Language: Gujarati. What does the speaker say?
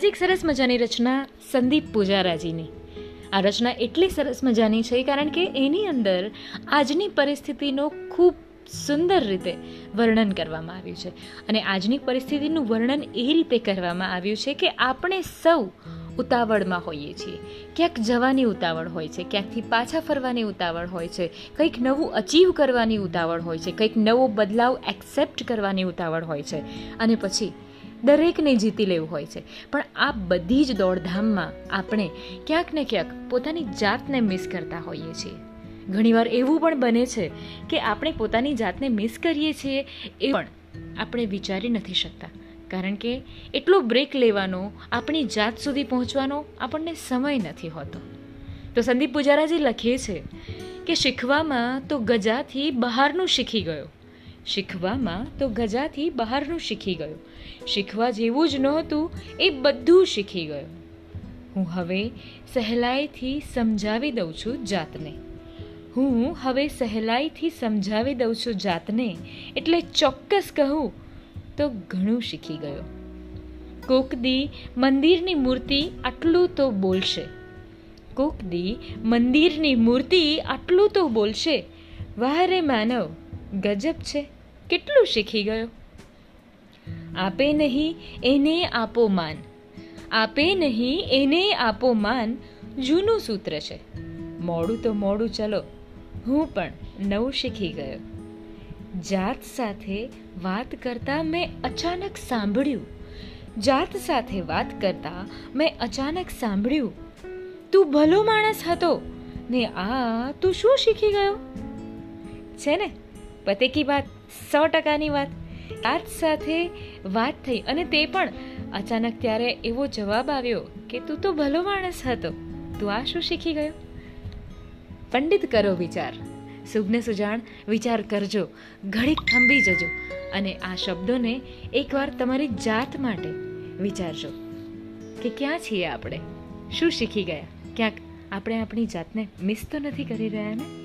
આજે એક સરસ મજાની રચના સંદીપ પૂજારાજીની. આ રચના એટલી સરસ મજાની છે કારણ કે એની અંદર આજની પરિસ્થિતિનો ખૂબ સુંદર રીતે વર્ણન કરવામાં આવ્યું છે. અને આજની પરિસ્થિતિનું વર્ણન એ રીતે કરવામાં આવ્યું છે કે આપણે સૌ ઉતાવળમાં હોઈએ છીએ. ક્યાંક જવાની ઉતાવળ હોય છે, ક્યાંકથી પાછા ફરવાની ઉતાવળ હોય છે, કંઈક નવું અચીવ કરવાની ઉતાવળ હોય છે, કંઈક નવો બદલાવ એક્સેપ્ટ કરવાની ઉતાવળ હોય છે. અને પછી દરેકને જીતી લેવું હોય છે. પણ આ બધી જ દોડધામમાં આપણે ક્યાંક ને ક્યાંક પોતાની જાતને મિસ કરતા હોઈએ છીએ. ઘણીવાર એવું પણ બને છે કે આપણે પોતાની જાતને મિસ કરીએ છીએ એ પણ આપણે વિચારી નથી શકતા. કારણ કે એટલો બ્રેક લેવાનો, આપણી જાત સુધી પહોંચવાનો આપણને સમય નથી હોતો. તો સંદીપ પૂજારાજી લખે છે કે શીખવામાં તો ગજાથી બહારનું શીખી ગયો. શીખવામાં તો ગજાથી બહારનું શીખી ગયો. શીખવા જેવું જ નહોતું, એ બધું શીખી ગયો. હું હવે સહેલાઈથી સમજાવી દઉં છું જાતને. હું હવે સહેલાઈથી સમજાવી દઉં છું જાતને, એટલે ચોક્કસ કહું તો ઘણું શીખી ગયો. કોક દી મંદિરની મૂર્તિ આટલું તો બોલશે. કોક દી મંદિરની મૂર્તિ આટલું તો બોલશે. વારે માનવ ગજબ છે. કેટલું શીખી ગયો? આપે નહીં, એને આપો માન. આપે નહીં, એને આપો માન. જૂનું સૂત્ર છે. મોડું તો મોડું ચલો. હું પણ નવું શીખી ગયો. જાત સાથે વાત કરતા મેં અચાનક સાંભળ્યું. જાત સાથે વાત કરતા મેં અચાનક સાંભળ્યું. તું ભલો માણસ હતો ને આ તું શું શીખી ગયો? છે ને? પતે કી વાત સો ટકાની વાત. આજ સાથે વાત થઈ અને તે પણ અચાનક ત્યારે એવો જવાબ આવ્યો કે તું તો ભલો માણસ હતો. તું આ શું શીખી ગયો? પંડિત કરો વિચાર. સુગ્ન સુજાણ વિચાર કરજો. ઘડીક થંભી જજો અને આ શબ્દોને એકવાર તમારી જાત માટે વિચારજો કે ક્યાં છીએ આપણે? શું શીખી ગયા? ક્યાંક આપણે આપણી જાતને મિસ તો નથી કરી રહ્યા ને?